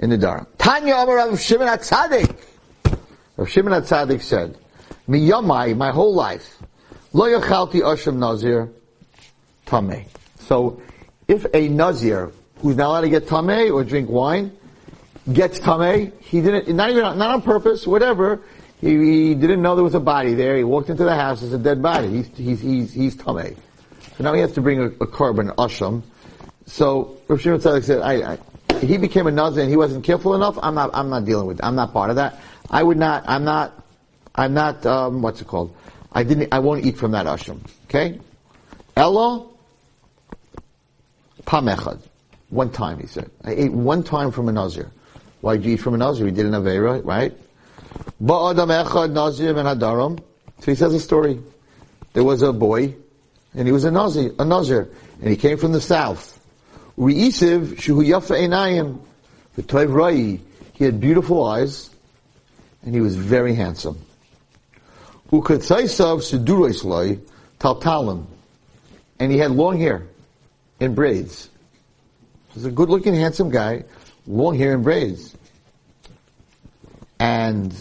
In Nedarim. Tanya Omer Rav Shimon HaTzadik. Rav Shimon HaTzadik said, Mi Yomai, my whole life, Lo Yachalti Asham Nazir, Tameh. So, if a Nazir, who's not allowed to get Tameh or drink wine, gets Tameh, he didn't, not even, not on purpose, whatever, he, he, didn't know there was a body there, he walked into the house, there's a dead body, he's, he's, he's, he's Tameh. So now he has to bring a, a korban, Asham. So, Rav Shimon Tzadik said, I, I, he became a Nazir and he wasn't careful enough, I'm not, I'm not dealing with, I'm not part of that. I would not, I'm not, I'm not, um, what's it called? I didn't, I won't eat from that asham. Okay? Ella, pamechad. One time, he said. I ate one time from a nazir. Why did you eat from a nazir? He did an avera, right? Echad nazir. So he says a story. There was a boy, and he was a nazir, a nazir, and he came from the south. Reisiv shuhu yafa. The toiv rai. He had beautiful eyes, and he was very handsome. Taltalim. And he had long hair in braids. He's a good looking, handsome guy, long hair in braids. And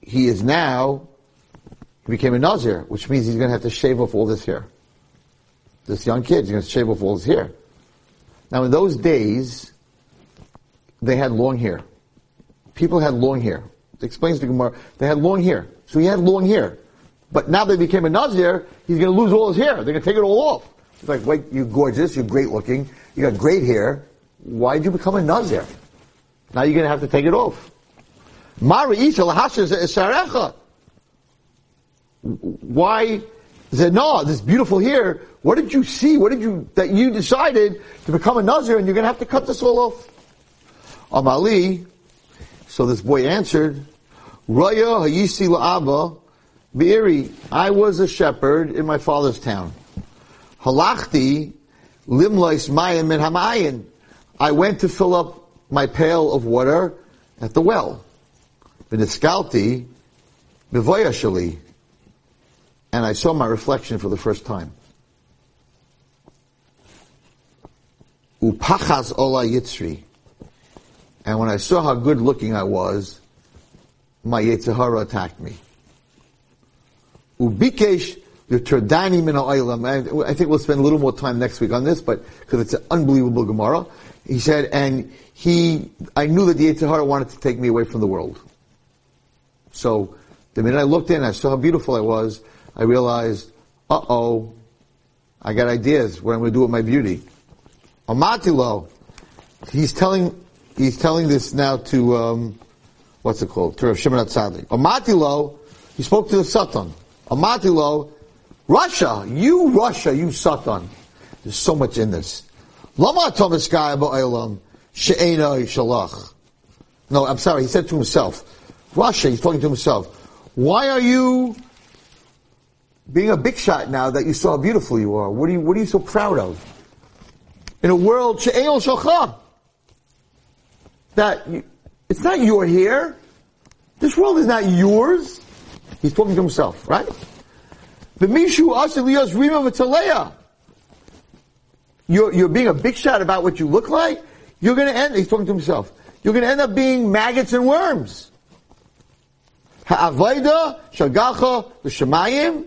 he is now, he became a Nazir, which means he's going to have to shave off all this hair. This young kid, he's going to shave off all his hair. Now in those days, they had long hair. People had long hair. It explains the Gemara. They had long hair. So he had long hair. But now they became a Nazir, he's going to lose all his hair. They're going to take it all off. It's like, wait, you're gorgeous, you're great looking, you got great hair. Why did you become a Nazir? Now you're going to have to take it off. Mari Sarecha. Why? said, no, this beautiful here, what did you see? What did you, that you decided to become a Nazir and you're going to have to cut this all off? Amali, so this boy answered, Raya Hayisi La'aba Be'eri. I was a shepherd in my father's town. Halachti Limlois Mayim and Hamayin. I went to fill up my pail of water at the well. V'niskalti Bevoyashali. And I saw my reflection for the first time. Upachas Ola Yitzri. And when I saw how good looking I was, my Yetzer Hara attacked me. Ubikesh Yoterdani min ha'olam. I think we'll spend a little more time next week on this, but because it's an unbelievable Gemara. He said, and he, I knew that the Yetzer Hara wanted to take me away from the world. So, the minute I looked in, I saw how beautiful I was, I realized, uh-oh, I got ideas what I'm going to do with my beauty. Amatilo, he's telling, he's telling this now to, um, what's it called? To Rav Shimon HaTzadik. Amatilo, he spoke to the Satan. Amatilo, Rasha, you Rasha, you Satan. There's so much in this. Lama Tomiskaya Ba'olam, She'ena Shalach. No, I'm sorry, he said to himself. Rasha, he's talking to himself. Why are you being a big shot now that you saw how beautiful you are? What are you, what are you so proud of? In a world, She'ena Shalcha. That you, it's not your hair. This world is not yours. He's talking to himself, right? The Mishu Asiliyos Rima V'Taleya. You're, you're being a big shot about what you look like. You're going to end, he's talking to himself, you're going to end up being maggots and worms. Ha'avaida shagacha l'shemayim.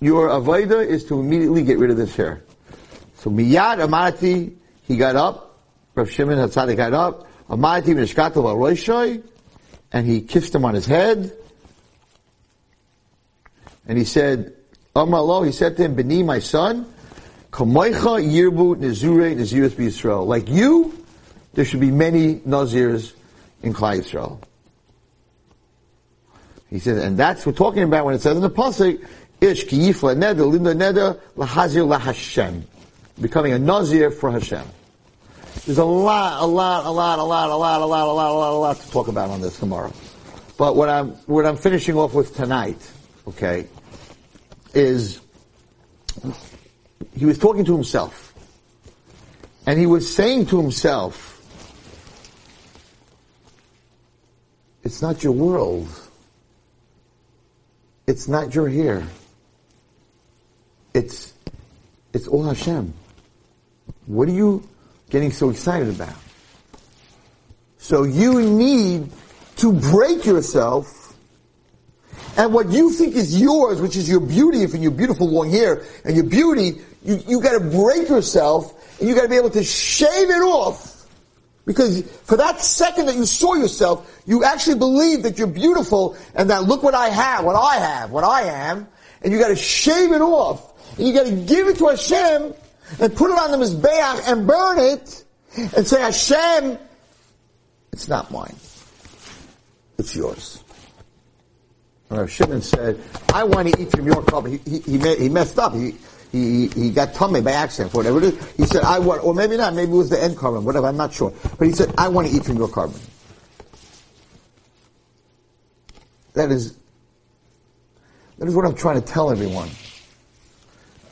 Your avoida is to immediately get rid of this hair. So miyad amati, he got up. Rav Shimon Hatzadik got up amati meshkatwa roishoy and he kissed him on his head. And he said, Amralo, he said to him, Beni, my son, Kamoicha Yirbu Nezure Neziris Yisrael. Like you, there should be many Nazirs in Klal Yisrael. He says, and that's what we're talking about when it says in the Pasuk, Ish ki yifla neder, linda neder, lahazir lahashem. Becoming a Nazir for Hashem. There's a lot, a lot, a lot, a lot, a lot, a lot, a lot, a lot, a lot to talk about on this tomorrow. But what I'm what I'm finishing off with tonight, okay, is he was talking to himself. And he was saying to himself, it's not your world. It's not your hair. It's, it's all Hashem. What are you getting so excited about? So you need to break yourself and what you think is yours, which is your beauty, and your beautiful long hair and your beauty, you, you gotta break yourself and you gotta be able to shave it off. Because for that second that you saw yourself, you actually believe that you're beautiful and that look what I have, what I have, what I am, and you gotta shave it off. And you gotta give it to Hashem and put it on the Mizbeach and burn it and say, Hashem, it's not mine. It's yours. Rav Shimon said, I want to eat from your cup. He, he, he messed up. He, he, he got tummy by accident, for whatever it is. He said, I want, or maybe not, maybe it was the end korban, whatever, I'm not sure. But he said, I want to eat from your korban. That is, that is what I'm trying to tell everyone.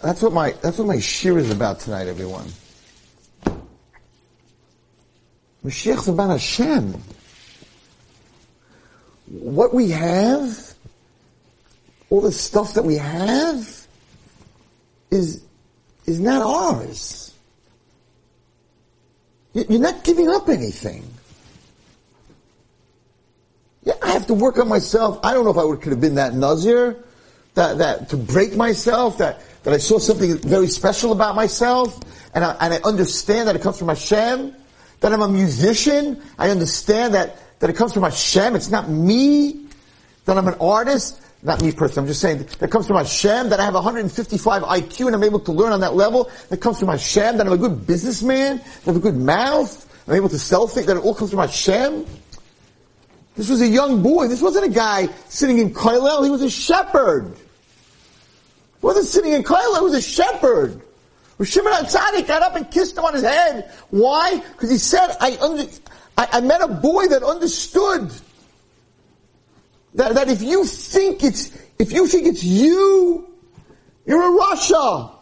That's what my, that's what my shiur is about tonight, everyone. Mashiach's about Hashem. What we have, all the stuff that we have, is, is not ours. You're not giving up anything. Yeah, I have to work on myself. I don't know if I would, could have been that nazir, that, that, to break myself, that, that I saw something very special about myself, and I, and I understand that it comes from Hashem, that I'm a musician, I understand that, that it comes from Hashem, it's not me, that I'm an artist, not me personally, I'm just saying that comes from Hashem, that I have 155 IQ and I'm able to learn on that level, that comes from Hashem, that I'm a good businessman, that I have a good mouth, I'm able to sell things, that it all comes from Hashem. This was a young boy, this wasn't a guy sitting in Koilel, he was a shepherd. He wasn't sitting in Koilel, he was a shepherd. Shimon HaTzadik got up and kissed him on his head. Why? Because he said, I, under, I, I met a boy that understood that, that if you think it's, if you think it's you, you're a Rasha.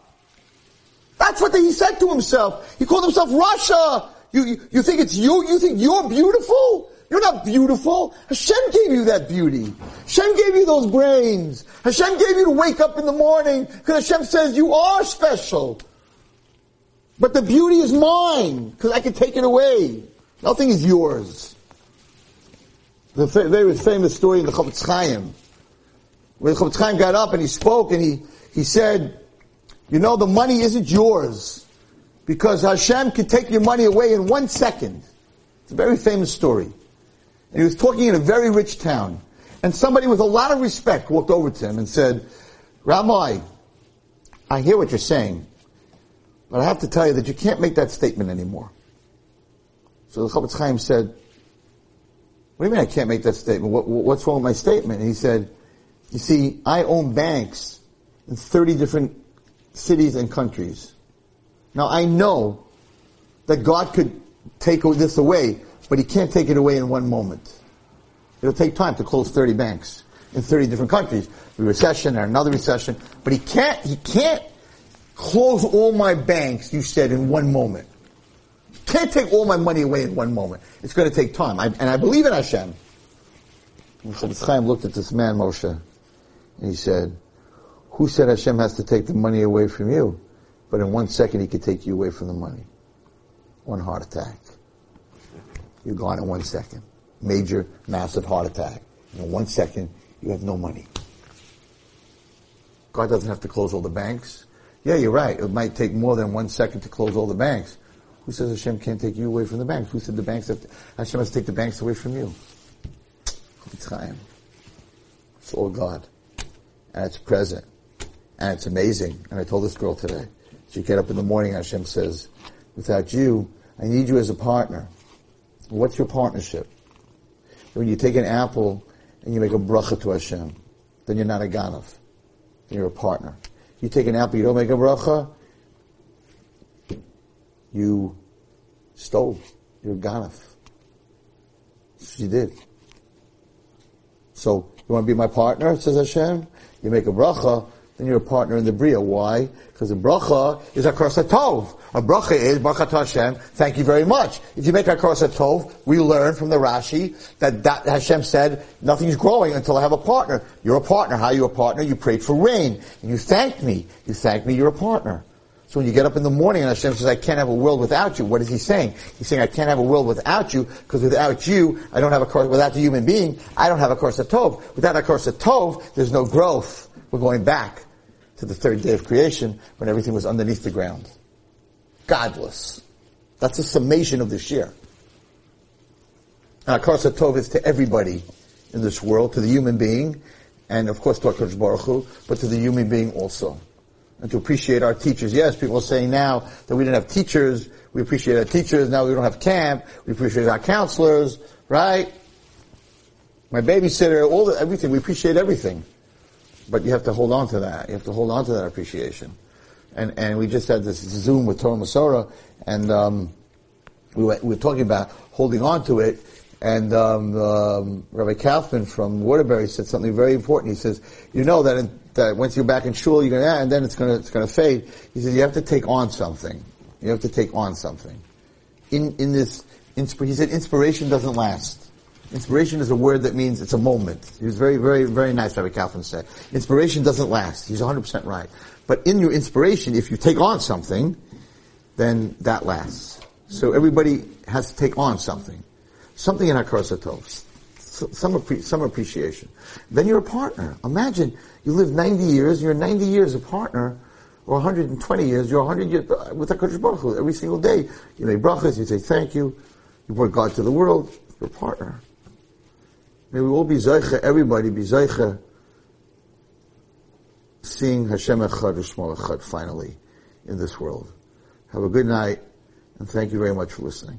That's what he said to himself. He called himself Rasha. You, you, you think it's you? You think you're beautiful? You're not beautiful. Hashem gave you that beauty. Hashem gave you those brains. Hashem gave you to wake up in the morning because Hashem says you are special. But the beauty is mine because I can take it away. Nothing is yours. The very famous story in the Chofetz Chaim, where the Chofetz Chaim got up and he spoke and he, he said, you know, the money isn't yours because Hashem can take your money away in one second. It's a very famous story. And he was talking in a very rich town. And somebody with a lot of respect walked over to him and said, Rabbi, I hear what you're saying, but I have to tell you that you can't make that statement anymore. So the Chofetz Chaim said, what do you mean I can't make that statement? What, what's wrong with my statement? And he said, you see, I own banks in 30 different cities and countries. Now I know that God could take this away, but he can't take it away in one moment. It'll take time to close 30 banks in 30 different countries. A recession or another recession. But he can't, he can't close all my banks, you said, in one moment. Can't take all my money away in one moment. It's going to take time. I, and I believe in Hashem. Chaim looked at this man, Moshe, and he said, who said Hashem has to take the money away from you? But in one second he could take you away from the money. One heart attack. You're gone in one second. Major, massive heart attack. In one second, you have no money. God doesn't have to close all the banks. Yeah, you're right. It might take more than one second to close all the banks. Who says Hashem can't take you away from the banks? Who said the banks have to, Hashem has to take the banks away from you? It's Chaim. It's all God. And it's present. And it's amazing. And I told this girl today. She get up in the morning, Hashem says, without you, I need you as a partner. What's your partnership? When you take an apple and you make a bracha to Hashem, then you're not a ganav. You're a partner. You take an apple, you don't make a bracha, you stole. You're ganav. She did. So, you want to be my partner, says Hashem? You make a bracha, then you're a partner in the Bria. Why? Because a bracha is a tov. A bracha is bracha Hashem. Thank you very much. If you make a tov, we learn from the Rashi that, that Hashem said nothing's growing until I have a partner. You're a partner. How are you a partner? You prayed for rain and you thanked me. You thanked me. You're a partner. So when you get up in the morning and Hashem says, I can't have a world without you, what is he saying? He's saying, I can't have a world without you, because without you, I don't have a course, without the human being, I don't have Hakaras Tov. Without Hakaras Tov, there's no growth. We're going back to the third day of creation when everything was underneath the ground. Godless. That's a summation of this year. And Hakaras Tov is to everybody in this world, to the human being, and of course to HaKadosh Baruch Hu, but to the human being also and to appreciate our teachers. Yes, people are saying now that we didn't have teachers. We appreciate our teachers. Now we don't have camp. We appreciate our counselors, right? My babysitter, all the, everything. We appreciate everything. But you have to hold on to that. You have to hold on to that appreciation. And, and we just had this Zoom with Torah Umesorah, and um, we, were, we were talking about holding on to it. And um, um, Rabbi Kaufman from Waterbury said something very important. He says, "You know that in that once you're back in shul, you're gonna, and then it's gonna, it's gonna fade. He says you have to take on something. You have to take on something. In, in this, insp- he said inspiration doesn't last. Inspiration is a word that means it's a moment. He was very, very, very nice, Rabbi Kaufman said. Inspiration doesn't last. He's 100% right. But in your inspiration, if you take on something, then that lasts. So everybody has to take on something. Something in our Satov. Some, some appreciation. Then you're a partner. Imagine you live 90 years, you're 90 years a partner, or 120 years, you're 100 years uh, with HaKadosh Baruch. Every single day, you make brachas, you say thank you, you brought God to the world, you're a partner. May we all be Zaycha, everybody be Zaycha, seeing Hashem Echad, Shmuel Echad finally in this world. Have a good night, and thank you very much for listening.